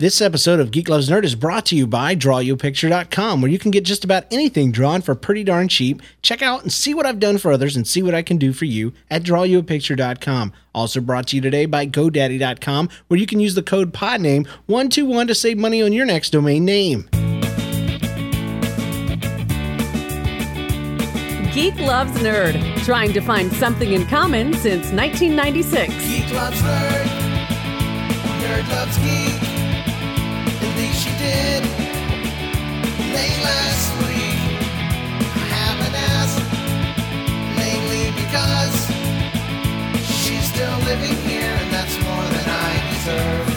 This episode of Geek Loves Nerd is brought to you by DrawYouAPicture.com, where you can get just about anything drawn for pretty darn cheap. Check out and see what I've done for others and see what I can do for you at DrawYouAPicture.com. Also brought to you today by GoDaddy.com, where you can use the code PODNAME121 to save money on your next domain name. Geek Loves Nerd, trying to find something in common since 1996. Geek loves nerd. Nerd loves geek. Living here, and that's more than I deserve.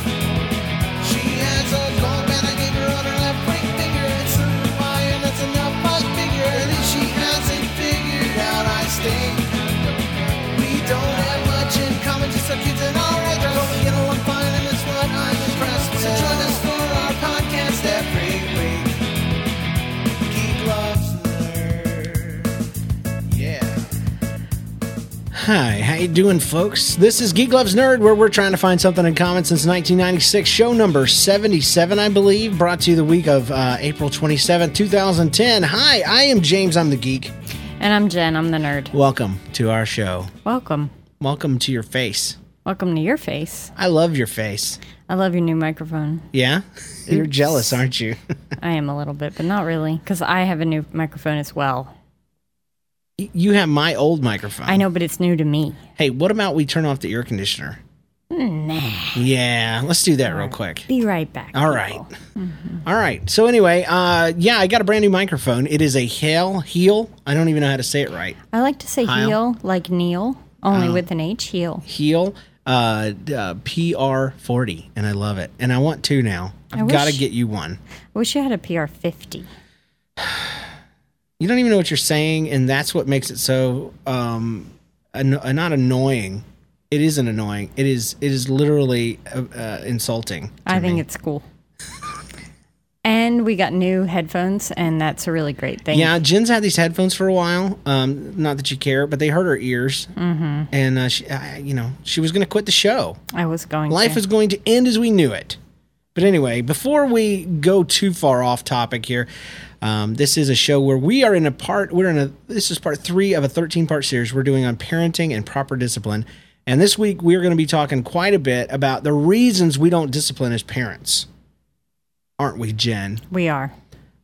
Hi, how you doing, folks? This is Geek Loves Nerd, where we're trying to find something in common since 1996. Show number 77, I believe, brought to you the week of uh, April 27, 2010. Hi, I am James. I'm the geek. And I'm Jen. I'm the nerd. Welcome to our show. Welcome. Welcome to your face. Welcome to your face. I love your face. I love your new microphone. Yeah? You're jealous, aren't you? I am a little bit, but not really, because I have a new microphone as well. You have my old microphone. I know, but it's new to me. Hey, what about we turn off the air conditioner? Nah. Yeah, let's do that real quick. Be right back. All right. people. All right. So anyway, uh, yeah, I got a brand new microphone. It is a Hale Heel. I don't even know how to say it right. I like to say Heil. heel like Neil, only Oh. with an H, heel. Heel uh, uh, PR40, and I love it. And I want two now. I've got to get you one. I wish you had a PR 50. You don't even know what you're saying, and that's what makes it so um, an- uh, not annoying. It isn't annoying. It is. It is literally uh, uh, insulting. I think me. it's cool. and we got new headphones, and that's a really great thing. Yeah, Jen's had these headphones for a while. Um, not that you care, but they hurt her ears, mm-hmm. and uh, she, uh, you know, she was going to quit the show. I was going Life to. is going to end as we knew it. But anyway, before we go too far off topic here, um, this is a show where we are in a part. We're in a. This is part three of a thirteen-part series we're doing on parenting and proper discipline. And this week we're going to be talking quite a bit about the reasons we don't discipline as parents, aren't we, Jen? we are.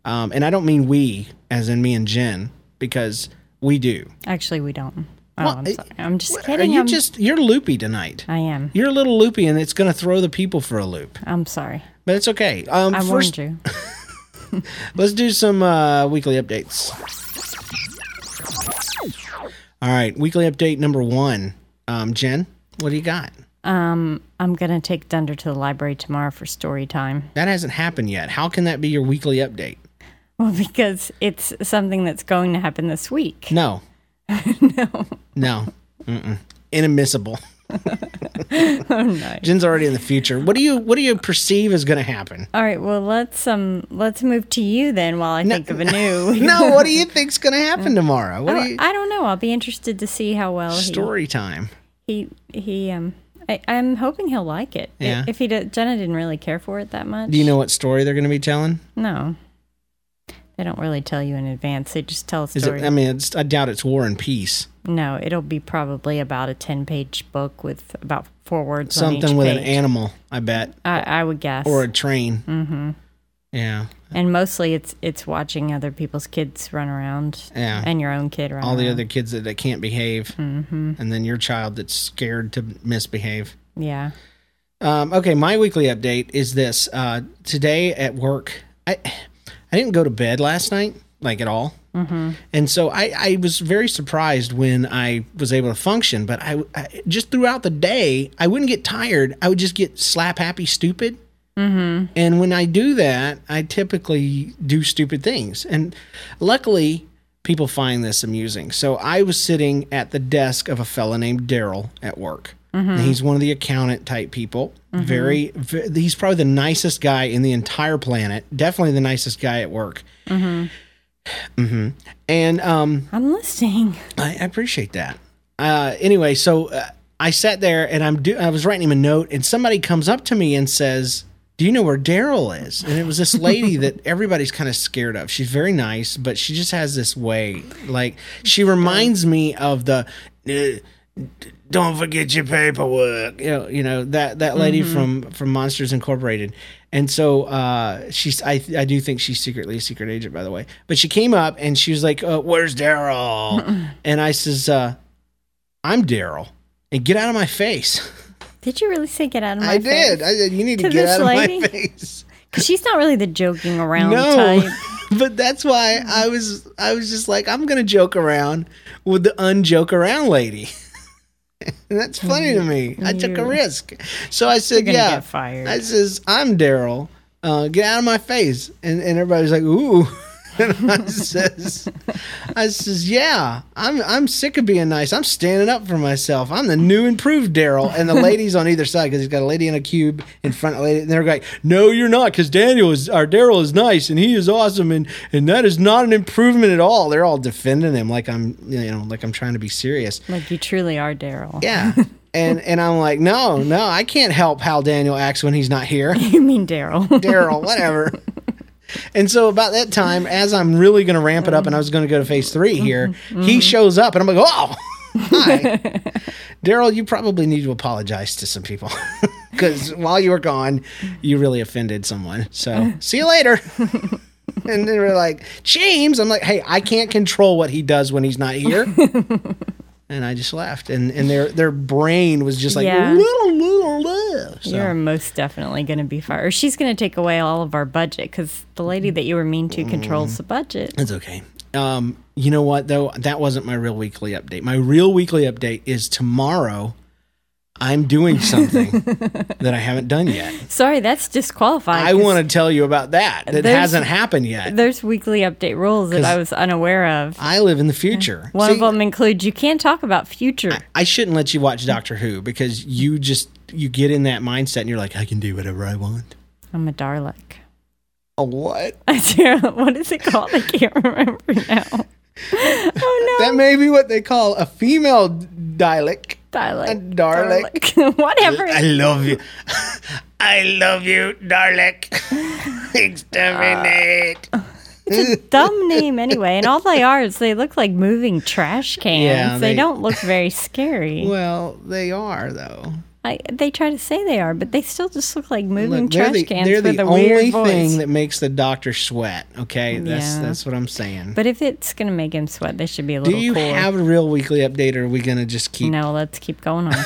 Um, and I don't mean we, as in me and Jen, because we do. Actually, we don't. Oh, Well, I'm, uh, sorry. I'm just Are kidding. you I'm, just you're loopy tonight? I am. You're a little loopy, and it's going to throw the people for a loop. I'm sorry. But it's okay. Um, I first, warned you. let's do some uh, weekly updates. All right, weekly update number one. Um, Jen, what do you got? Um, I'm gonna take Dunder to the library tomorrow for story time. That hasn't happened yet. How can that be your weekly update? Well, because it's something that's going to happen this week. No. no. No. Mm-mm. Inadmissible. Oh no! Jen's already in the future. What do you What do you perceive is going to happen? All right, well let's um let's move to you then while I think of a new. No. What do you think's going to happen tomorrow? What Oh, do you? I don't know. I'll be interested to see how well Story time. he he he um. I, I'm hoping he'll like it. Yeah. If he did, Jenna didn't really care for it that much. Do you know what story they're going to be telling? No. They don't really tell you in advance. They just tell a Is story. it? I mean, it's, I doubt it's War and Peace. no, it'll be probably about a ten-page book with about four words on each Something with an page. animal, I bet, I, I would guess. or a train. Mm-hmm. Yeah, and mostly it's it's watching other people's kids run around Yeah. and your own kid run all the around. other kids that, that can't behave, mm-hmm. and then your child that's scared to misbehave. yeah Um, okay, my weekly update is this. Uh, today at work, I I didn't go to bed last night, like at all. Mm-hmm. And so I, I was very surprised when I was able to function. But I, I just throughout the day, I wouldn't get tired. I would just get slap happy stupid. Mm-hmm. And when I do that, I typically do stupid things. And luckily, people find this amusing. So I was sitting at the desk of a fella named Daryl at work. And he's one of the accountant type people. Very, ve- he's probably the nicest guy in the entire planet. Definitely the nicest guy at work. hmm And um, i'm listening I, I appreciate that. Uh, anyway, so uh, I sat there and I'm do- I was writing him a note, and somebody comes up to me and says, do you know where Daryl is? And it was this lady that everybody's kind of scared of. She's very nice, but she just has this way. Like she reminds me of the uh, don't forget your paperwork. You know, you know that that lady from from Monsters Incorporated. And so uh, she's I I do think she's secretly a secret agent, by the way. But she came up and she was like, uh, "Where's Daryl?" and I says, uh, "I'm Daryl." And get out of my face. Did you really say get out of my face? I face? did. I said, you need to, To get this out of my face. Because she's not really the joking around No, type. but that's why I was I was just like I'm gonna joke around with the unjoke around lady. that's funny to me. I took a risk. So I said, "Yeah." I says, "I'm Daryl. Uh, get out of my face." And and everybody's like, "Ooh." and I says, "I says, yeah, I'm I'm sick of being nice. I'm standing up for myself. I'm the new improved Daryl." And the ladies on either side, because he's got a lady in a cube in front of a lady, and they're like, "No, you're not, because Daniel is our Daryl is nice and he is awesome, and and that is not an improvement at all." They're all defending him like I'm you know like I'm trying to be serious. Like you truly are Daryl. Yeah. And and I'm like, no, no, I can't help how Daniel acts when he's not here. You mean Daryl? Daryl, whatever. And so about that time, as I'm really going to ramp it up, and I was going to go to phase three here, he mm-hmm. shows up, and I'm like, oh, hi, Daryl. You probably need to apologize to some people because while you were gone, you really offended someone. So see you later. and then we're like, James. I'm like, hey, I can't control what he does when he's not here. And I just left, and, and their their brain was just like, Yeah. so, You're most definitely going to be fired. She's going to take away all of our budget because the lady that you were mean to controls the budget. It's okay. Um, you know what though? That wasn't my real weekly update. My real weekly update is tomorrow. I'm doing something that I haven't done yet. Sorry, that's disqualified. I want to tell you about that. That hasn't happened yet. There's weekly update rules that I was unaware of. I live in the future. One See, of them includes you can't talk about future. I shouldn't let you watch Doctor Who because you just you get in that mindset and you're like, I can do whatever I want. I'm a Dalek. A what? what is it called? I can't remember now. Oh no, That may be what they call a female Dalek. Dalek. a Dalek. Dalek. Whatever. I love you. I love you, Dalek. Exterminate. Uh, it's a dumb name anyway, and all they are is they look like moving trash cans. Yeah, they, they- don't look very scary. well, they are though. I, they try to say they are, but they still just look like moving Look, trash the, cans they're with the a only weird voice. thing that makes the doctor sweat. Okay, that's Yeah. that's what I'm saying. but if it's gonna make him sweat, they should be a little. Do you cooler. have a real weekly update, or are we gonna just keep? No, let's keep going on.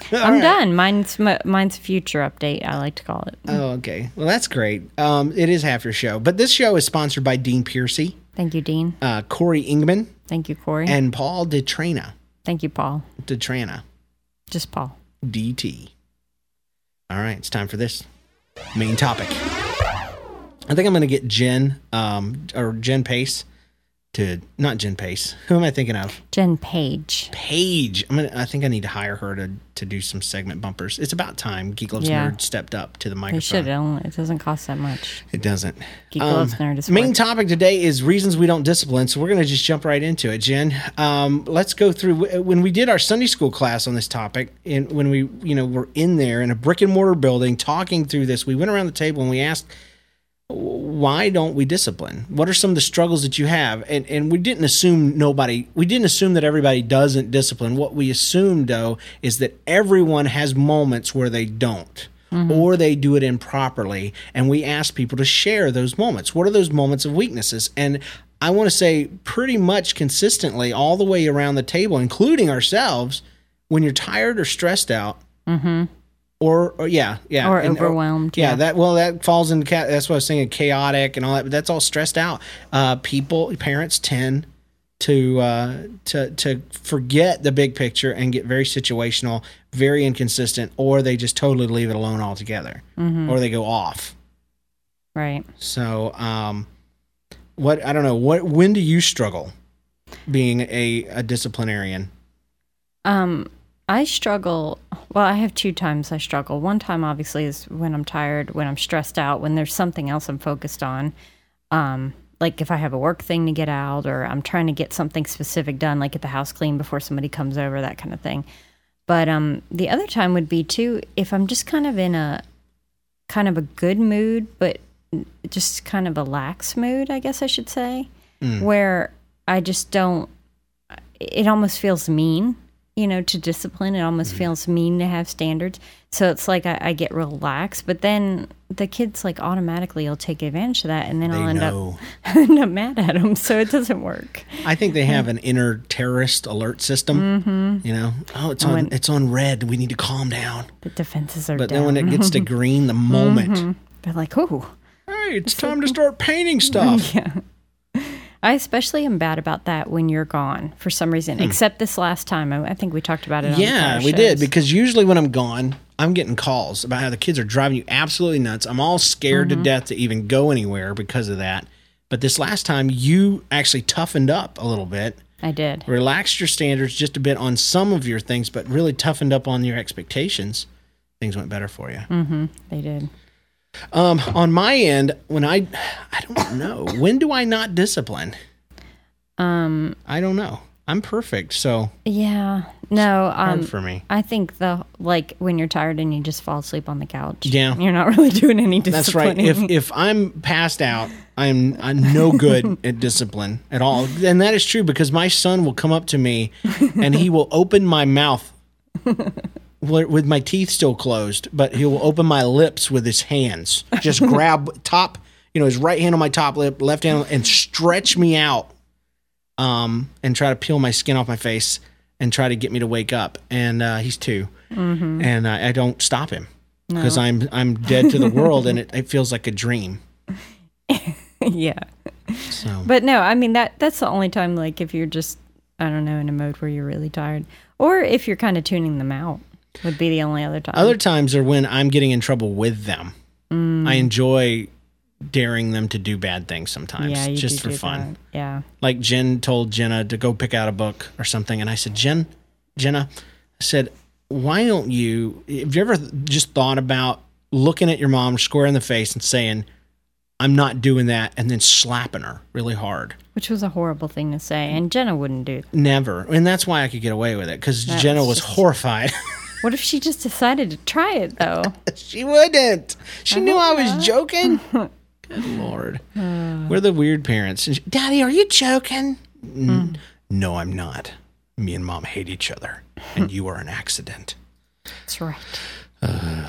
I'm done. Mine's mine's future update. I like to call it. Oh, okay. Well, that's great. Um, it is half your show, but this show is sponsored by Dean Piercy, Thank you, Dean. uh, Corey Ingman, Thank you, Corey. and Paul DeTrana. Thank you, Paul. DeTrana. Just Paul. DT. All right, it's time for this main topic. I think I'm going to get Jen um, or Jen Pace to not Jen Pace. Who am I thinking of? Jen Page. Page. I'm gonna. I think I need to hire her to to do some segment bumpers. It's about time Geek Loves Yeah. Nerd stepped up to the They microphone. should only. It doesn't cost that much. It doesn't. Um, Geek Loves Nerd is main topic today is reasons we don't discipline. So we're going to just jump right into it, Jen. Um, let's go through when we did our Sunday school class on this topic, and when we you know were in there in a brick and mortar building talking through this, we went around the table and we asked. Why don't we discipline? What are some of the struggles that you have? And and we didn't assume nobody. We didn't assume that everybody doesn't discipline. What we assumed though is that everyone has moments where they don't mm-hmm. or they do it improperly. And we ask people to share those moments. What are those moments of weaknesses? And I want to say pretty much consistently all the way around the table, including ourselves, when you're tired or stressed out, mm-hmm. Or, or yeah, yeah, Or and- overwhelmed, yeah, yeah. that well, that falls in. Ca- that's what I was saying, chaotic and all that. But that's all stressed out. Uh, people, parents tend to uh, to to forget the big picture and get very situational, very inconsistent, or they just totally leave it alone altogether, Mm-hmm. or they go off. Right. So, um, what I don't know. What when do you struggle being a, a disciplinarian? Um, I struggle. Well, I have two times I struggle. One time, obviously, is when I'm tired, when I'm stressed out, when there's something else I'm focused on. Um, like if I have a work thing to get out, or I'm trying to get something specific done, like get the house clean before somebody comes over, that kind of thing. But um, the other time would be too if I'm just kind of in a kind of a good mood, but just kind of a lax mood, I guess I should say, where I just don't. It almost feels mean, you know, to discipline. It almost feels mean to have standards. So it's like I, I get relaxed, but then the kids like automatically will take advantage of that, and then They I'll end know. up end up mad at them. So it doesn't work. I think they have an inner terrorist alert system. Mm-hmm. You know, oh, it's on it's on red. We need to calm down. The defenses are But down. then when it gets to green, the moment, They're like, oh. hey, it's time to start painting stuff. I especially am bad about that when you're gone for some reason. Except this last time, I, I think we talked about it. On Hmm. Yeah, we did because usually when I'm gone, I'm getting calls about how the kids are driving you absolutely nuts. I'm all scared Mm-hmm. to death to even go anywhere because of that. But this last time, you actually toughened up a little bit, I did. relaxed your standards just a bit on some of your things, but really toughened up on your expectations. Things went better for you. Mm-hmm. They did. Um, on my end, when I, I don't know, when do I not discipline? Um. I don't know. I'm perfect, so Yeah. No. Um. for me. I think the like when you're tired and you just fall asleep on the couch. Yeah. You're not really doing any discipline. That's right. If if I'm passed out, I'm I'm no good at discipline at all. And that is true because my son will come up to me and he will open my mouth with my teeth still closed, but he will open my lips with his hands. Just grab top, you know, his right hand on my top lip, left hand, and stretch me out, um, and try to peel my skin off my face and try to get me to wake up. And uh, he's 2 and I, I don't stop him because I'm I'm dead to the world, and it, it feels like a dream. yeah. So But no, I mean that that's the only time like if you're just I don't know in a mode where you're really tired, or if you're kind of tuning them out would be the only other time. other times are when I'm getting in trouble with them. Mm. I enjoy daring them to do bad things sometimes, yeah, just for fun. that. Yeah. Like Jen told Jenna to go pick out a book or something, and I said, Jen, Jenna, I said, why don't you? Have you ever just thought about looking at your mom square in the face and saying, "I'm not doing that," and then slapping her really hard? Which was a horrible thing to say, and Jenna wouldn't do. that. Never, and that's why I could get away with it because Jenna was was horrified. What if she just decided to try it though? She wouldn't. She knew I was joking. Good lord. We're the weird parents. She, Daddy, are you joking? "N- No, I'm not. Me and mom hate each other, and you are an accident. That's right.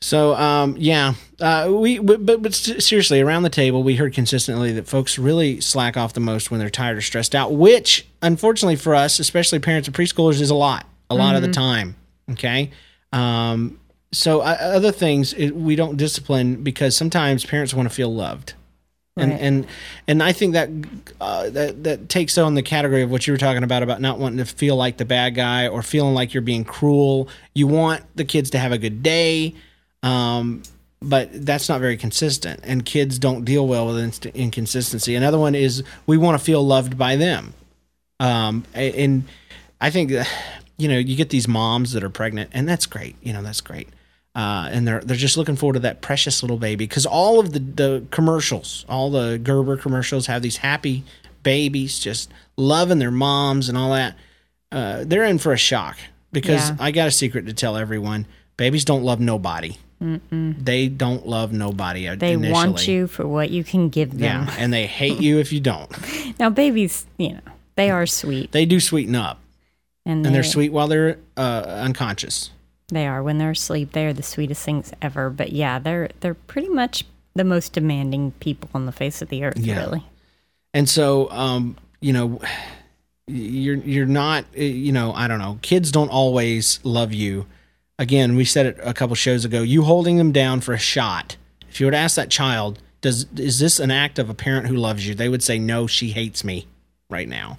So, um, yeah, uh, we but, but but seriously, around the table, we heard consistently that folks really slack off the most when they're tired or stressed out, which, unfortunately for us, especially parents of preschoolers, is a lot, a lot of the time. Okay, um, so uh, other things it, we don't discipline because sometimes parents want to feel loved. And, Right. and and I think that uh, that that takes on the category of what you were talking about about not wanting to feel like the bad guy or feeling like you're being cruel. You want the kids to have a good day, um, but that's not very consistent, and kids don't deal well with inconsistency. Another one is we want to feel loved by them, um, and I think you know you get these moms that are pregnant, and that's great. You know that's great. Uh, and they're they're just looking forward to that precious little baby because all of the, the commercials, all the Gerber commercials have these happy babies just loving their moms and all that. Uh, they're in for a shock because Yeah. I got a secret to tell everyone: babies don't love nobody. They don't love nobody. uh, They initially. want you for what you can give them. yeah, and they hate you if you don't. Now, babies, you know, they are sweet, They do sweeten up, and, and they're sweet while they're uh, unconscious. They are when they're asleep. They are the sweetest things ever. But yeah, they're they're pretty much the most demanding people on the face of the earth. Yeah. Really. And so, um, you know, you're you're not, uh, you know, I don't know. Kids don't always love you. Again, we said it a couple shows ago. You holding them down for a shot. If you were to ask that child, does is this an act of a parent who loves you? They would say, no, she hates me right now.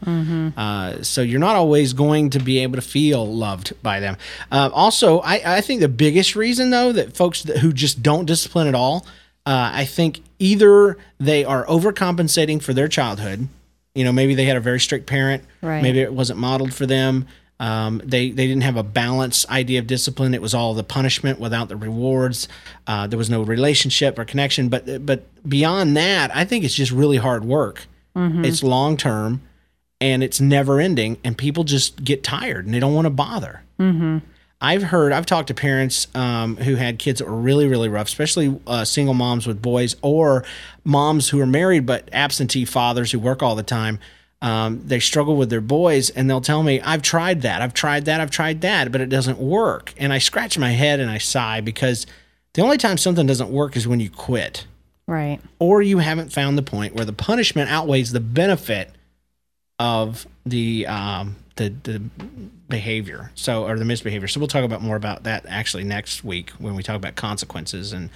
Uh, so you're not always going to be able to feel loved by them. Uh, also, I, I think the biggest reason though that folks that, who just don't discipline at all, uh, I think either they are overcompensating for their childhood. You know, maybe they had a very strict parent. Right. Maybe it wasn't modeled for them. Um, they they didn't have a balanced idea of discipline. It was all the punishment without the rewards. Uh, there was no relationship or connection. But but beyond that, I think it's just really hard work. It's long term, and it's never ending. And people just get tired and they don't want to bother. I've heard, I've talked to parents um, who had kids that were really, really rough, especially uh, single moms with boys or moms who are married but absentee fathers who work all the time. Um, they struggle with their boys and they'll tell me, I've tried that, I've tried that, I've tried that, but it doesn't work. And I scratch my head and I sigh because the only time something doesn't work is when you quit Right. or you haven't found the point where the punishment outweighs the benefit of the um, the the behavior. So or the misbehavior. So we'll talk about more about that actually next week when we talk about consequences and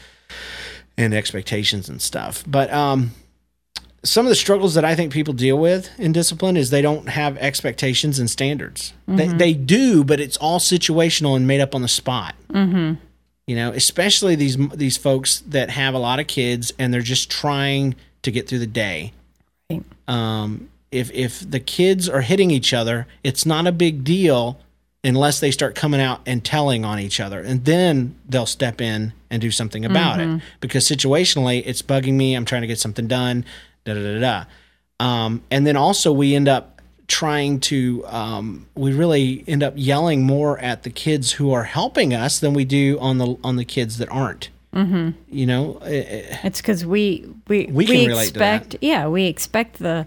and expectations and stuff. But um, some of the struggles that I think people deal with in discipline is they don't have expectations and standards. They they do, but it's all situational and made up on the spot. You know, especially these these folks that have a lot of kids and they're just trying to get through the day. Right. Um, if if the kids are hitting each other, it's not a big deal unless they start coming out and telling on each other, and then they'll step in and do something about it because situationally it's bugging me. I'm trying to get something done. Da da da da. Um, and then also we end up trying to um, we really end up yelling more at the kids who are helping us than we do on the on the kids that aren't. Mm-hmm. You know, eh, eh, It's because we we We can relate to that. expect yeah we expect the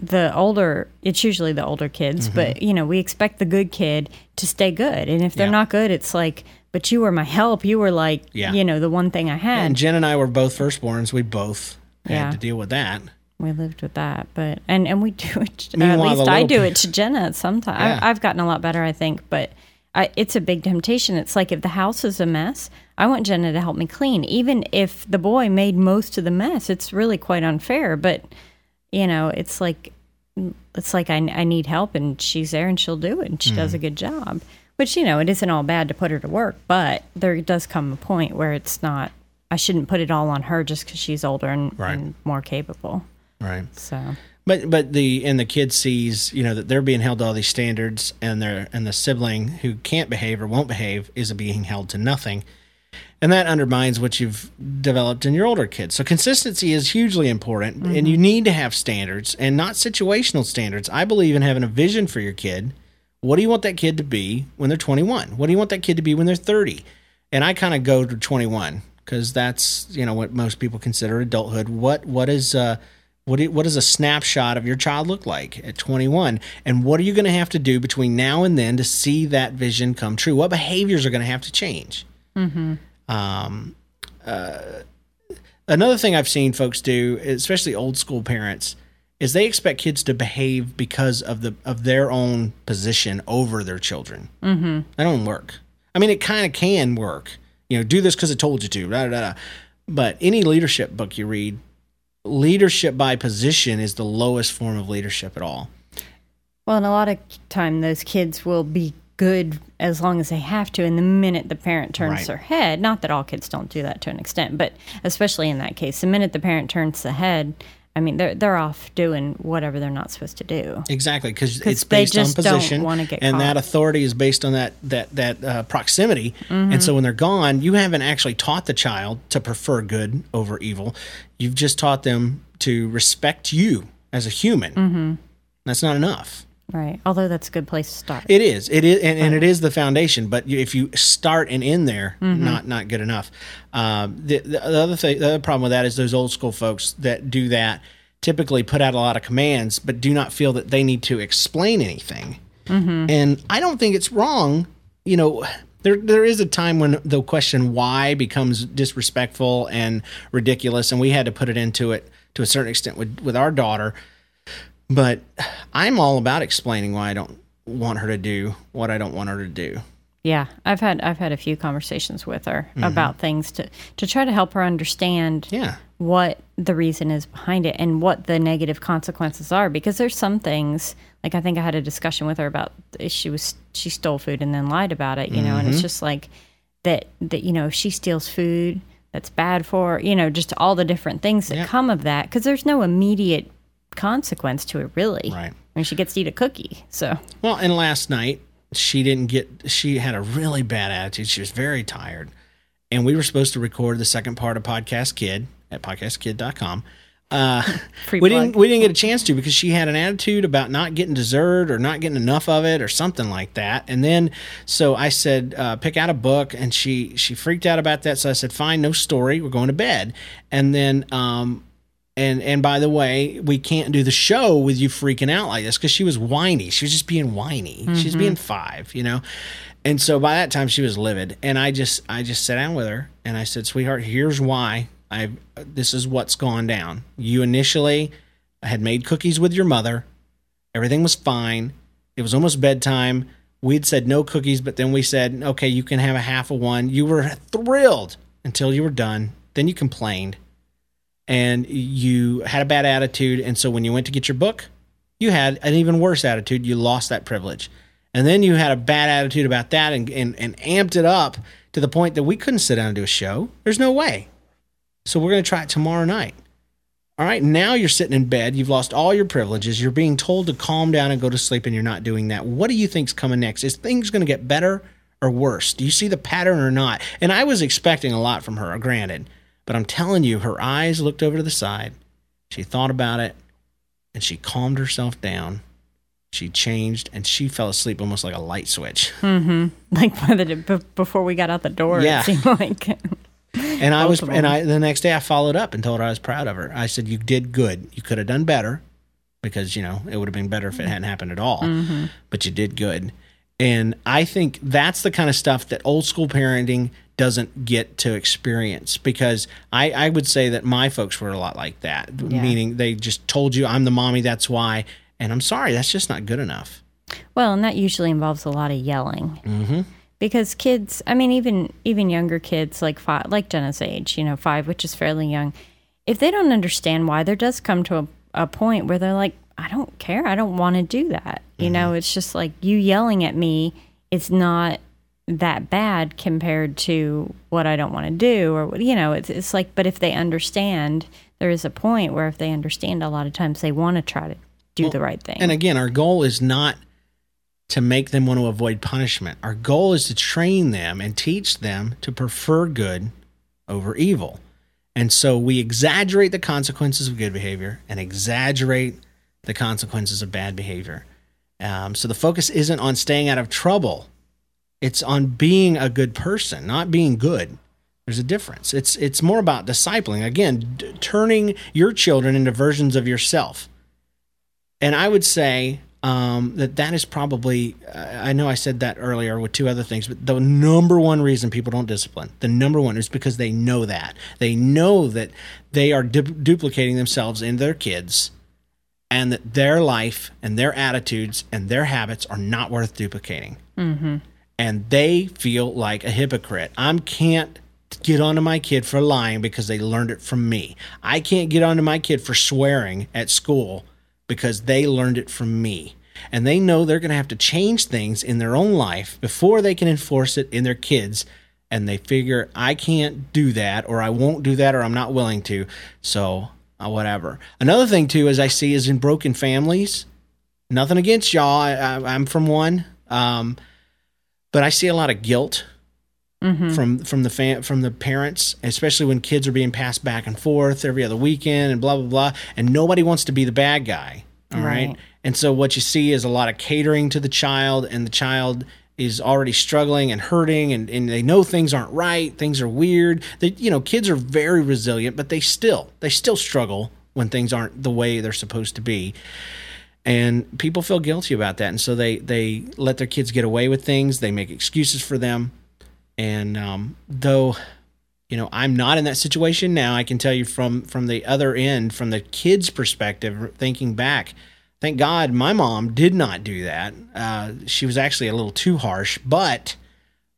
the older it's usually the older kids Mm-hmm. but you know we expect the good kid to stay good and if they're Yeah. not good it's like but you were my help you were like Yeah. you know the one thing I had and Jen and I were both firstborns. We both had Yeah. to deal with that. We lived with that but and and we do it at least I do it to Jenna sometimes Yeah. I, I've gotten a lot better I think but I, it's a big temptation it's like if the house is a mess I want Jenna to help me clean even if the boy made most of the mess it's really quite unfair but you know it's like it's like I, I need help and she's there and she'll do it and she does Mm-hmm. a good job which you know it isn't all bad to put her to work but there does come a point where it's not i shouldn't put it all on her just because she's older and, Right. and more capable Right. so But but the and the kid sees you know that they're being held to all these standards, and their and the sibling who can't behave or won't behave is being held to nothing, and that undermines what you've developed in your older kids. So consistency is hugely important, and you need to have standards and not situational standards. I believe in having a vision for your kid. What do you want that kid to be when they're 21? What do you want that kid to be when they're 30? And I kind of go to 21 because that's you know what most people consider adulthood. What what is uh what do, what does a snapshot of your child look like at 21? And what are you going to have to do between now and then to see that vision come true? What behaviors are going to have to change? Um, uh, another thing I've seen folks do, especially old school parents, is they expect kids to behave because of the of their own position over their children. Mm-hmm. That don't work. I mean, it kind of can work. You know, do this because I told you to. Da, da, da. But any leadership book you read, leadership by position is the lowest form of leadership at all. well and a lot of time those kids will be good as long as they have to and the minute the parent turns Right. their head not that all kids don't do that to an extent but especially in that case the minute the parent turns the head i mean they're they're off doing whatever they're not supposed to do Exactly, because it's based on position, and that authority is based on that that that uh, proximity. Mm-hmm. And so when they're gone, you haven't actually taught the child to prefer good over evil. You've just taught them to respect you as a human. Mm-hmm. That's not enough. Right although that's a good place to start It is. It is, and, and it is the foundation. But if you start and end there, not not good enough. Um, the, the other thing, the other problem with that is those old school folks that do that typically put out a lot of commands, but do not feel that they need to explain anything. And I don't think it's wrong. You know, there there is a time when the question why becomes disrespectful and ridiculous, and we had to put it into it to a certain extent with with our daughter but I'm all about explaining why I don't want her to do what I don't want her to do. Yeah, I've had I've had a few conversations with her Mm-hmm. about things to to try to help her understand Yeah. what the reason is behind it and what the negative consequences are because there's some things like I think I had a discussion with her about she was she stole food and then lied about it, you know, Mm-hmm. and it's just like that that you know, if she steals food that's bad for, you know, just all the different things that come of that because there's no immediate consequence to it really. Right. I mean, she gets to eat a cookie. So, Well, and last night she didn't get she had a really bad attitude. She was very tired. And we were supposed to record the second part of Podcast Kid at podcastkid.com. Free we plug. didn't we didn't get a chance to because she had an attitude about not getting dessert or not getting enough of it or something like that. And then so I said, uh, pick out a book, and she she freaked out about that. So I said, fine, no story, we're going to bed. And then um and and by the way, we can't do the show with you freaking out like this because she was whiny. She was just being whiny. She's mm-hmm. being five, you know. And so by that time she was livid, and I just I just sat down with her and I said, "Sweetheart, here's why I this is what's gone down. You initially had made cookies with your mother. Everything was fine. It was almost bedtime. We'd said no cookies, but then we said, "Okay, you can have a half of one." You were thrilled until you were done. Then you complained and you had a bad attitude. And so when you went to get your book, you had an even worse attitude. You lost that privilege. And then you had a bad attitude about that and, and, and amped it up to the point that we couldn't sit down and do a show. There's no way. So we're going to try it tomorrow night. All right, now you're sitting in bed. You've lost all your privileges. You're being told to calm down and go to sleep, and you're not doing that. What do you think's coming next? Is things going to get better or worse? Do you see the pattern or not? And I was expecting a lot from her, granted, but I'm telling you, her eyes looked over to the side. She thought about it, and she calmed herself down. She changed, and she fell asleep almost like a light switch. Mm-hmm. Like by the, b- before we got out the door. Yeah. It seemed like And I was, and. I the next day I followed up and told her I was proud of her. I said, "You did good. You could have done better, because you know it would have been better if it hadn't happened at all. But you did good." And I think that's the kind of stuff that old school parenting doesn't get to experience because I, I would say that my folks were a lot like that, Yeah. meaning they just told you, I'm the mommy, that's why. And I'm sorry, that's just not good enough. Well, and that usually involves a lot of yelling. Mm-hmm. Because kids, I mean, even even younger kids, like five, like Jenna's age, you know, five, which is fairly young, if they don't understand why, there does come to a, a point where they're like, I don't care, I don't want to do that. You know, it's just like you yelling at me. It's not that bad compared to what I don't want to do, or what- you know, it's it's like. But if they understand, there is a point where if they understand, a lot of times they want to try to do the right thing. And again, our goal is not to make them want to avoid punishment. Our goal is to train them and teach them to prefer good over evil. And so we exaggerate the consequences of good behavior and exaggerate the consequences of bad behavior. Um, so the focus isn't on staying out of trouble, it's on being a good person, not being good. There's a difference. It's it's more about discipling. Again, d- turning your children into versions of yourself. And I would say um, that that is probably, I know I said that earlier with two other things, but the number one reason people don't discipline, the number one is because they know that. They know that they are du- duplicating themselves in their kids and that their life and their attitudes and their habits are not worth duplicating. And they feel like a hypocrite. I can't get onto my kid for lying because they learned it from me. I can't get onto my kid for swearing at school because they learned it from me. And they know they're going to have to change things in their own life before they can enforce it in their kids. And they figure, I can't do that, or I won't do that, or I'm not willing to. So, uh, whatever. Another thing, too, as I see, is in broken families. Nothing against y'all. I, I'm from one. Um, but I see a lot of guilt mm-hmm. from from the from the parents, especially when kids are being passed back and forth every other weekend and blah blah blah, and nobody wants to be the bad guy. All right. Right. And so what you see is a lot of catering to the child, and the child is already struggling and hurting, and, and they know things aren't right, things are weird. that you know, kids are very resilient, but they still they still struggle when things aren't the way they're supposed to be and people feel guilty about that. And so they they let their kids get away with things. They make excuses for them. And um, though you know i'm not in that situation now i can tell you from from the other end from the kids perspective thinking back thank god my mom did not do that. Uh, she was actually a little too harsh but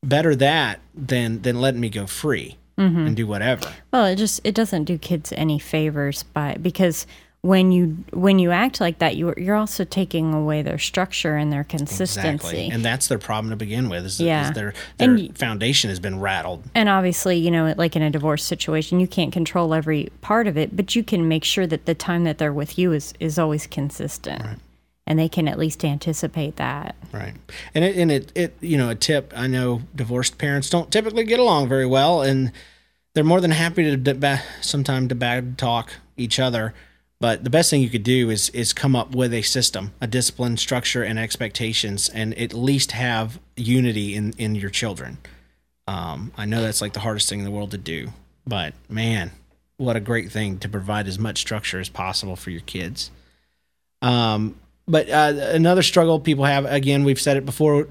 better that than than letting me go free and do whatever. Well, it just it doesn't do kids any favors by because when you when you act like that, you're you're also taking away their structure and their consistency. exactly and that's their problem to begin with is, Yeah. is their their And foundation has been rattled And obviously, you know, like in a divorce situation, you can't control every part of it, but you can make sure that the time that they're with you is is always consistent. right. And they can at least anticipate that. Right. And it, and it, it, you know, a tip, I know divorced parents don't typically get along very well and they're more than happy to deba- sometime to bad talk each other. But the best thing you could do is is come up with a system, a discipline, structure, and expectations, and at least have unity in in your children. Um, I know that's like the hardest thing in the world to do, but man, what a great thing to provide as much structure as possible for your kids. Um, but uh, another struggle people have, again, we've said it before,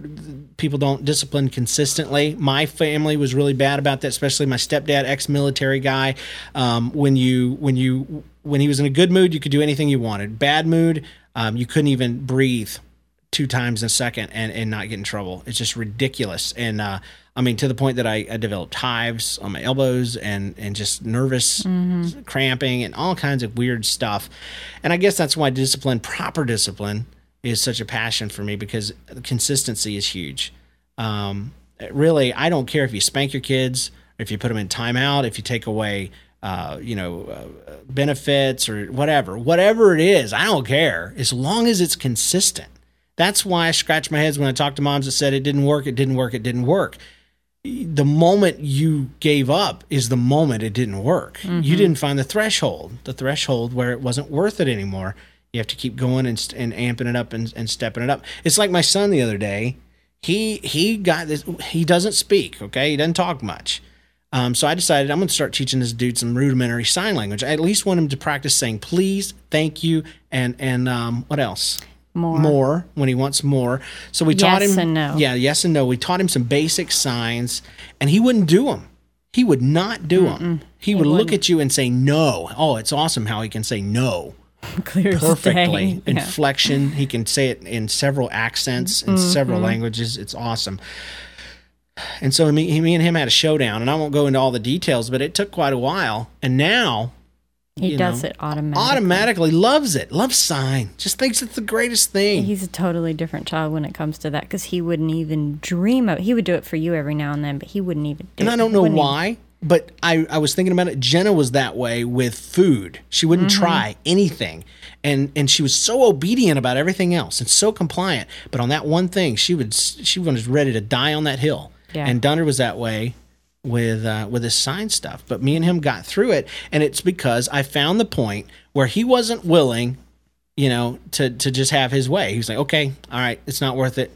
people don't discipline consistently. My family was really bad about that, especially my stepdad, ex-military guy. Um, when you when you when he was in a good mood, you could do anything you wanted. Bad mood, um, you couldn't even breathe two times in a second and, and not get in trouble. It's just ridiculous. And uh, I mean, to the point that I, I developed hives on my elbows and, and just nervous cramping and all kinds of weird stuff. And I guess that's why discipline, proper discipline, is such a passion for me because consistency is huge. Um, really, I don't care if you spank your kids, if you put them in timeout, if you take away, uh, you know, uh, benefits or whatever, whatever it is, I don't care as long as it's consistent. That's why I scratch my heads when I talk to moms that said it didn't work, it didn't work, it didn't work. The moment you gave up is the moment it didn't work. You didn't find the threshold, the threshold where it wasn't worth it anymore. You have to keep going and, and amping it up and, and stepping it up. It's like my son the other day. He he got this. He doesn't speak. Okay, he doesn't talk much. Um, so I decided I'm going to start teaching this dude some rudimentary sign language. I at least want him to practice saying please, thank you, and and um, what else? More. More when he wants more. So we taught Yes him. and no. Yeah, yes and no. We taught him some basic signs, and he wouldn't do them. He would not do them. He, would look at you and say no. Oh, it's awesome how he can say no Clear perfectly. Yeah. Inflection. He can say it in several accents in Mm-hmm. several languages. It's awesome. And so me, me and him had a showdown, and I won't go into all the details, but it took quite a while. And now He does know, it automatically. automatically loves it, loves sign, just thinks it's the greatest thing. He's a totally different child when it comes to that because he wouldn't even dream of. He would do it for you every now and then, but he wouldn't even. do and I don't know wouldn't even- why, but I, I was thinking about it. Jenna was that way with food. She wouldn't Mm-hmm. try anything. And and she was so obedient about everything else and so compliant. But on that one thing, she would she was ready to die on that hill. Yeah. And Dunner was that way with uh, with his sign stuff. But me and him got through it, and it's because I found the point where he wasn't willing, you know, to to just have his way. He was like, okay, all right, it's not worth it.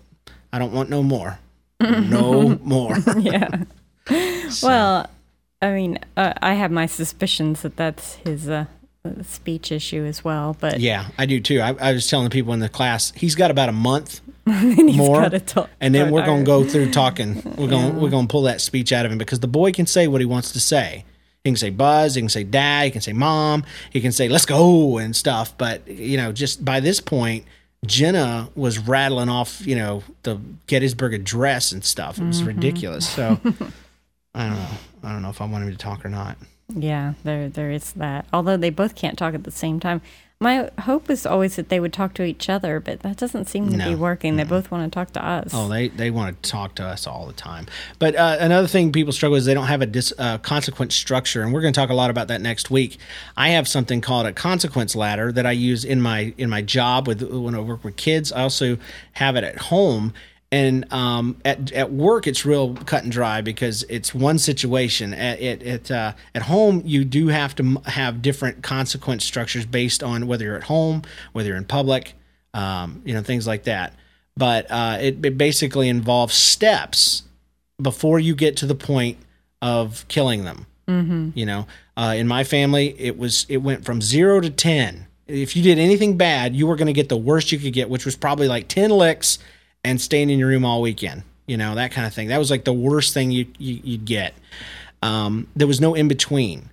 I don't want no more. No more. Yeah. Well, I mean, uh, I have my suspicions that that's his uh, speech issue as well, but Yeah, I do too. I, I was telling the people in the class, he's got about a month he's more, talk- and then we're going to go through talking. We're going we're going to pull that speech out of him because the boy can say what he wants to say. He can say buzz, he can say dad, he can say mom, he can say let's go and stuff. But you know, just by this point, Jenna was rattling off, you know, the Gettysburg Address and stuff. It was Mm-hmm. ridiculous. So I don't know. I don't know if I want him to talk or not. Yeah, there there is that. Although they both can't talk at the same time. My hope was always that they would talk to each other, but that doesn't seem to No. be working. They both want to talk to us. Oh, they they want to talk to us all the time. But uh, another thing people struggle is they don't have a dis, uh, consequence structure, and we're going to talk a lot about that next week. I have something called a consequence ladder that I use in my in my job with when I work with kids. I also have it at home. And um, at at work, it's real cut and dry because it's one situation. At at at, uh, at home, you do have to have different consequence structures based on whether you're at home, whether you're in public, um, you know, things like that but uh, it, it basically involves steps before you get to the point of killing them. Mm-hmm. You know, uh, in my family, it was it went from zero to ten. If you did anything bad, you were going to get the worst you could get, which was probably like ten licks and staying in your room all weekend. You know, that kind of thing. That was like the worst thing you, you you'd get. Um, there was no in between,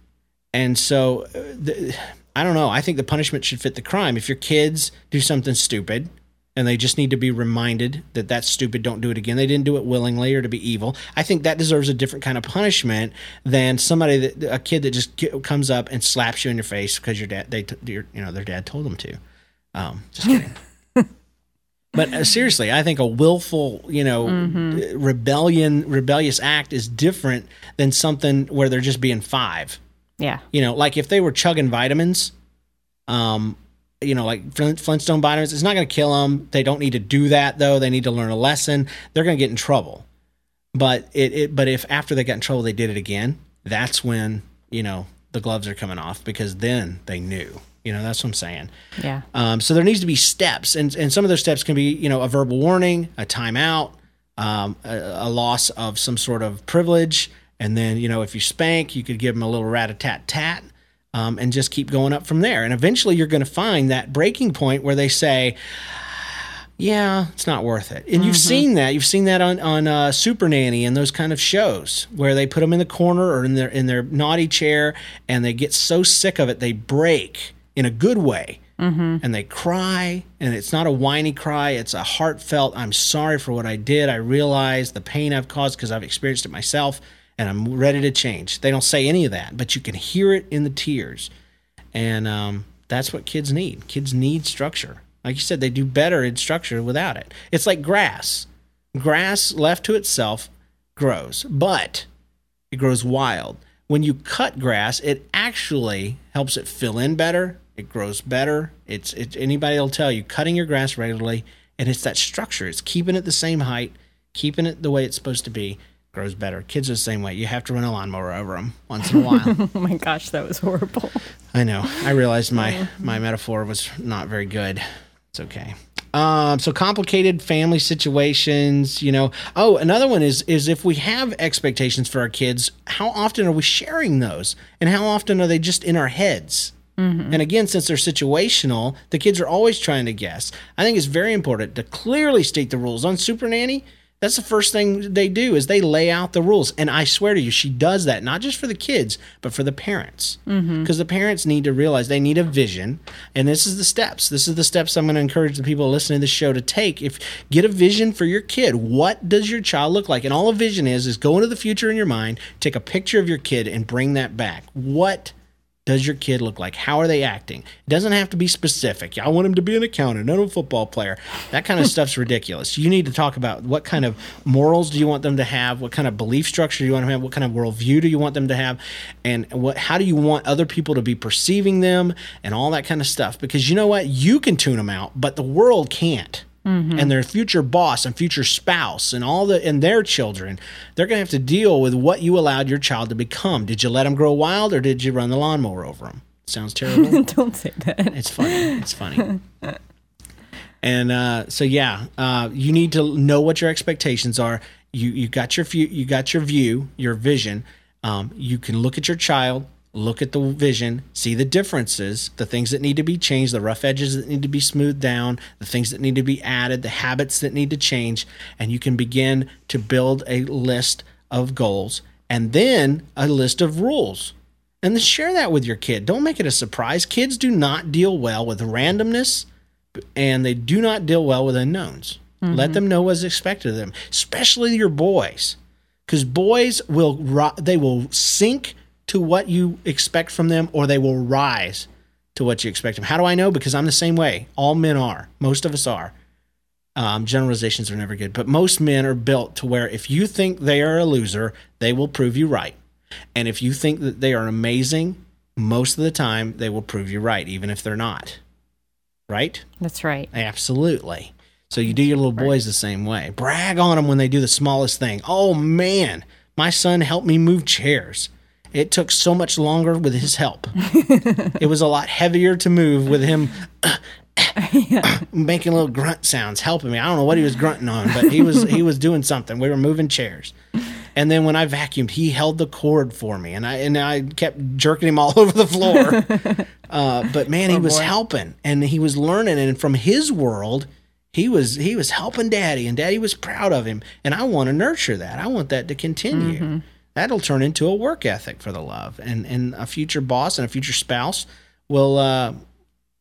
and so uh, the, I don't know. I think the punishment should fit the crime. If your kids do something stupid, and they just need to be reminded that that's stupid don't do it again they didn't do it willingly or to be evil i think that deserves a different kind of punishment than somebody that a kid that just comes up and slaps you in your face because your dad they your, you know their dad told them to um just kidding but uh, seriously i think a willful you know rebellion rebellious act is different than something where they're just being five yeah. you know, like if they were chugging vitamins, um, you know, like Flint, Flintstone vitamins, it's not going to kill them. They don't need to do that though. They need to learn a lesson. They're going to get in trouble. But it, it, but if after they got in trouble they did it again, that's when you know the gloves are coming off because then they knew. You know, that's what I'm saying. Yeah. Um, so there needs to be steps, and and some of those steps can be you know a verbal warning, a timeout, um, a, a loss of some sort of privilege, and then you know if you spank, you could give them a little rat a tat tat, um, and just keep going up from there. And eventually, you're going to find that breaking point where they say. Yeah, it's not worth it. And you've seen that. You've seen that on on uh, Super Nanny and those kind of shows where they put them in the corner or in their in their naughty chair, and they get so sick of it they break in a good way, and they cry. And it's not a whiny cry; it's a heartfelt. I'm sorry for what I did. I realize the pain I've caused because I've experienced it myself, and I'm ready to change. They don't say any of that, but you can hear it in the tears, and um, that's what kids need. Kids need structure. Like you said, they do better in structure without it. It's like grass. Grass left to itself grows, but it grows wild. When you cut grass, it actually helps it fill in better. It grows better. It's it, anybody will tell you cutting your grass regularly, and it's that structure. It's keeping it the same height, keeping it the way it's supposed to be. Grows better. Kids are the same way. You have to run a lawnmower over them once in a while. Oh my gosh, that was horrible. I know. I realized my my metaphor was not very good. It's okay. Um, so complicated family situations, you know. Oh, another one is is if we have expectations for our kids, how often are we sharing those, and how often are they just in our heads? Mm-hmm. And again, since they're situational, the kids are always trying to guess. I think it's very important to clearly state the rules on Super Nanny. That's the first thing they do is they lay out the rules, and I swear to you, she does that not just for the kids but for the parents, mm-hmm. because the parents need to realize they need a vision, and this is the steps. This is the steps I'm going to encourage the people listening to this show to take. If get a vision for your kid, what does your child look like? And all a vision is is go into the future in your mind, take a picture of your kid, and bring that back. What does your kid look like? How are they acting? It doesn't have to be specific. I want him to be an accountant, not a football player. That kind of hmm. stuff's ridiculous. You need to talk about what kind of morals do you want them to have? What kind of belief structure do you want them to have? What kind of worldview do you want them to have? And what how do you want other people to be perceiving them and all that kind of stuff? Because you know what? You can tune them out, but the world can't and their future boss and future spouse and all the and their children they're going to have to deal with what you allowed your child to become. Did you let them grow wild or did you run the lawnmower over them sounds terrible. Don't say that. it's funny. It's funny. And uh, so yeah uh, you need to know what your expectations are. You you got your view you got your view your vision. Um, you can look at your child look at the vision see the differences the things that need to be changed the rough edges that need to be smoothed down the things that need to be added the habits that need to change and you can begin to build a list of goals and then a list of rules. And then share that with your kid. Don't make it a surprise. Kids do not deal well with randomness and they do not deal well with unknowns. Let mm-hmm. them know what's expected of them, especially your boys, because boys will ri- they will sink to what you expect from them, or they will rise to what you expect them. How do I know? Because I'm the same way. All men are. Most of us are. Um, generalizations are never good, but most men are built to where if you think they are a loser, they will prove you right, and if you think that they are amazing, most of the time they will prove you right, even if they're not. Right? That's right. Absolutely. So you do your little boys the same way. Brag on them when they do the smallest thing. Oh man, my son helped me move chairs. It took so much longer with his help. it was a lot heavier to move with him making little grunt sounds, helping me. I don't know what he was grunting on, but he was he was doing something. We were moving chairs. And then when I vacuumed, he held the cord for me, and I and I kept jerking him all over the floor. uh, but man, he was helping, and he was learning, and from his world, he was he was helping Daddy, and Daddy was proud of him, and I want to nurture that. I want that to continue. That'll turn into a work ethic for the love, and and a future boss and a future spouse will uh,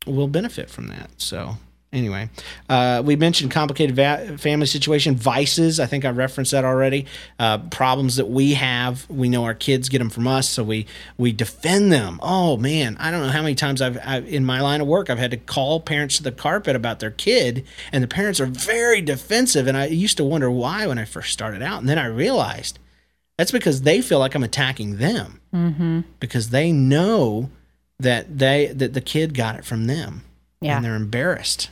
will benefit from that. So anyway, uh, we mentioned complicated va- family situation, vices. I think I referenced that already. Uh, problems that we have, we know our kids get them from us, so we we defend them. Oh man, I don't know how many times I've, i in my line of work I've had to call parents to the carpet about their kid, and the parents are very defensive. And I used to wonder why when I first started out, and then I realized that's because they feel like I'm attacking them Mm-hmm. because they know that they that the kid got it from them Yeah. and they're embarrassed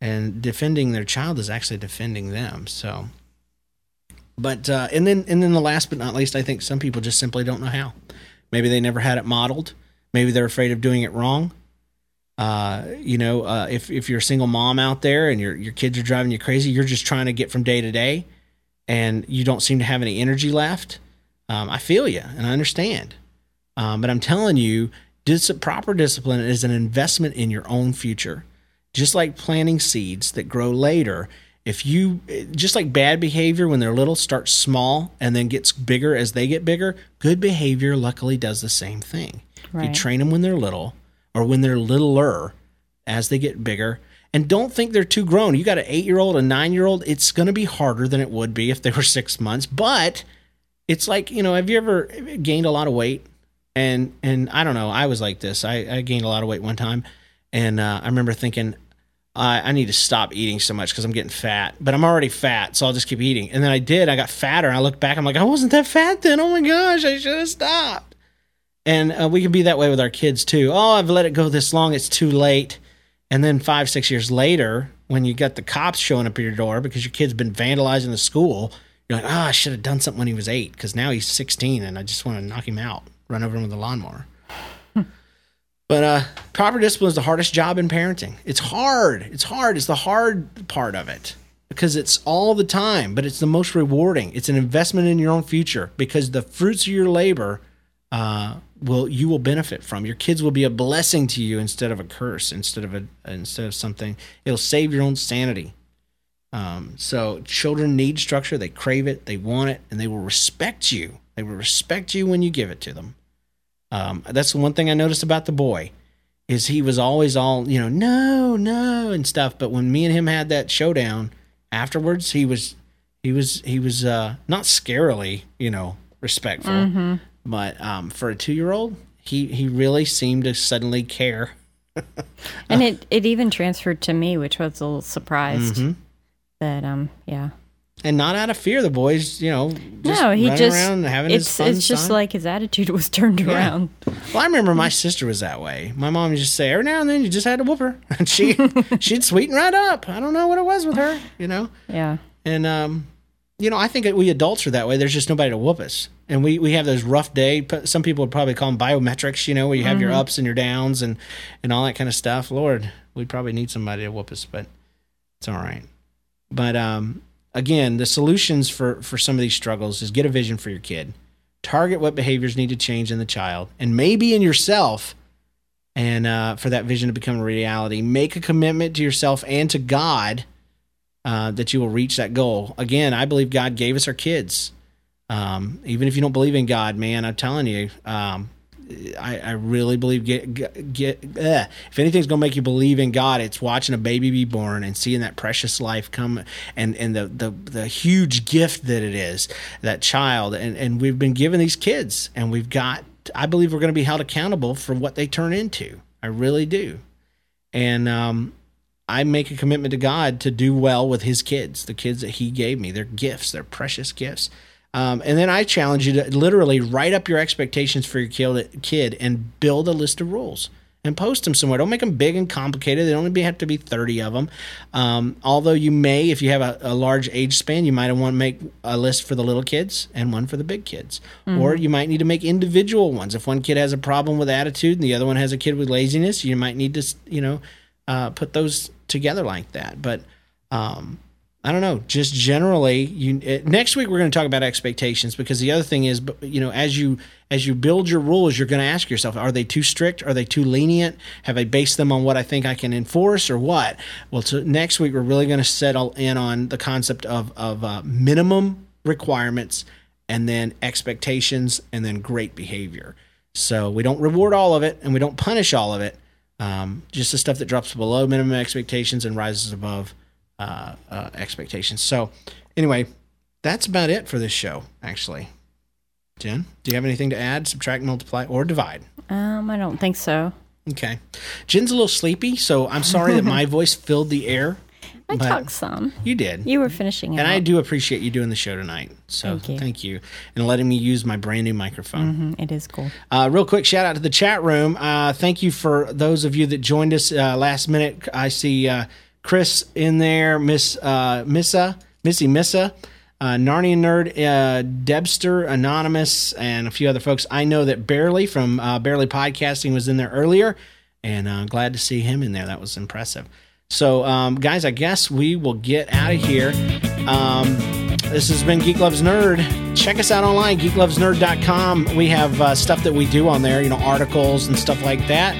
and defending their child is actually defending them so But uh, and then and then the last but not least, I think some people just simply don't know how. Maybe they never had it modeled. Maybe they're afraid of doing it wrong. Uh, you know, uh, if if you're a single mom out there and your your kids are driving you crazy, you're just trying to get from day to day, and you don't seem to have any energy left. Um, I feel you and I understand, um, but I'm telling you, dis- proper discipline is an investment in your own future. Just like planting seeds that grow later, if you just like bad behavior when they're little starts small and then gets bigger as they get bigger, good behavior luckily does the same thing. If you train them when they're little or when they're littler as they get bigger. And don't think they're too grown. You got an eight year old, a nine year old. It's going to be harder than it would be if they were six months. But it's like, you know, have you ever gained a lot of weight? And and I don't know, I was like this. I, I gained a lot of weight one time. And uh, I remember thinking, I, I need to stop eating so much because I'm getting fat, but I'm already fat, so I'll just keep eating. And then I did. I got fatter. And I look back. I'm like, I wasn't that fat then. Oh my gosh, I should have stopped. And uh, we can be that way with our kids too. Oh, I've let it go this long. It's too late. And then five, six years later, when you got the cops showing up at your door because your kid's been vandalizing the school, you're like, oh, I should have done something when he was eight because now he's 16 and I just want to knock him out, run over him with a lawnmower. But uh, proper discipline is the hardest job in parenting. It's hard. It's hard. It's the hard part of it because it's all the time, but it's the most rewarding. It's an investment in your own future because the fruits of your labor uh, will you will benefit from. Your kids will be a blessing to you instead of a curse, instead of a instead of something. It'll save your own sanity. Um, so children need structure. They crave it. They want it, and they will respect you. They will respect you when you give it to them. Um, that's the one thing I noticed about the boy is he was always all you know no no and stuff but when me and him had that showdown afterwards he was he was he was uh not scarily you know respectful but um for a two-year-old he he really seemed to suddenly care And it, it even transferred to me, which was a little surprised Mm-hmm. that um yeah. and not out of fear the boys you know just no, he running just around and having his it's fun it's just time. like his attitude was turned around. Well, I remember my sister was that way. My mom used to say every now and then you just had to whoop her, and she she'd sweeten right up. I don't know what it was with her, you know. Yeah. And um, you know, I think we adults are that way. There's just nobody to whoop us, and we we have those rough day. Some people would probably call them biometrics, you know, where you have your ups and your downs and and all that kind of stuff. Lord, we probably need somebody to whoop us, but it's all right. But um, again, the solutions for for some of these struggles is get a vision for your kid, target what behaviors need to change in the child, and maybe in yourself. And uh, for that vision to become a reality, make a commitment to yourself and to God uh, that you will reach that goal. Again, I believe God gave us our kids. Um, even if you don't believe in God, man, I'm telling you, um, I, I really believe get get, eh. if anything's gonna make you believe in God, it's watching a baby be born and seeing that precious life come and and the the the huge gift that it is that child and and we've been given these kids and we've got I believe we're to be held accountable for what they turn into. I really do, and um, I make a commitment to God to do well with His kids, the kids that He gave me. They're gifts, they're precious gifts. Um, and then I challenge you to literally write up your expectations for your kid, and build a list of rules and post them somewhere. Don't make them big and complicated. They only have to be 30 of them. Um, although you may, if you have a, a large age span, you might want to make a list for the little kids and one for the big kids. Or you might need to make individual ones. If one kid has a problem with attitude and the other one has a kid with laziness, you might need to, you know, uh, put those together like that. But um, I don't know. Just generally, you uh, next week we're going to talk about expectations because the other thing is, you know, as you as you build your rules, you're going to ask yourself: Are they too strict? Are they too lenient? Have I based them on what I think I can enforce, or what? Well, so next week we're really going to settle in on the concept of of uh, minimum requirements, and then expectations, and then great behavior. So we don't reward all of it, and we don't punish all of it. Um, just the stuff that drops below minimum expectations and rises above uh, uh, expectations. So, anyway, that's about it for this show, actually. Jen, do you have anything to add, subtract, multiply, or divide? Um, I don't think so. Okay. Jen's a little sleepy, so I'm sorry that my voice filled the air. I But- talked some. You did. You were finishing it. and I do appreciate you doing the show tonight. So Thank you. thank you. And letting me use my brand new microphone. Mm, It is cool. Uh, real quick shout out to the chat room. Uh, thank you for those of you that joined us uh, last minute. I see uh, Chris in there, Miss uh, Missa, Missy Missa, uh, Narnian Nerd, uh, Debster, Anonymous, and a few other folks. I know that Barely from uh, Barely Podcasting was in there earlier, and uh, glad to see him in there. That was impressive. So, um, guys, I guess we will get out of here. Um, this has been Geek Loves Nerd. Check us out online, geeklovesnerd.com. We have uh, stuff that we do on there, you know, articles and stuff like that.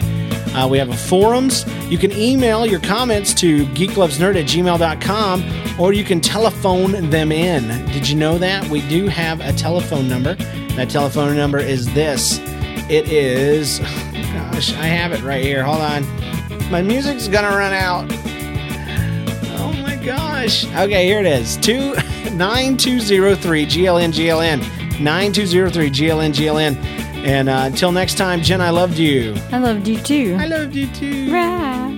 Uh, we have a forums. You can email your comments to geeklovesnerd at gmail.com or you can telephone them in. Did you know that? We do have a telephone number. That telephone number is this. It is, gosh, I have it right here. Hold on. My music's gonna run out. Oh my gosh. Okay, here it is. Two nine two zero three GLN GLN. 9203 GLN GLN. And uh, until next time, Jen, I loved you. I loved you too. I loved you too. Rah.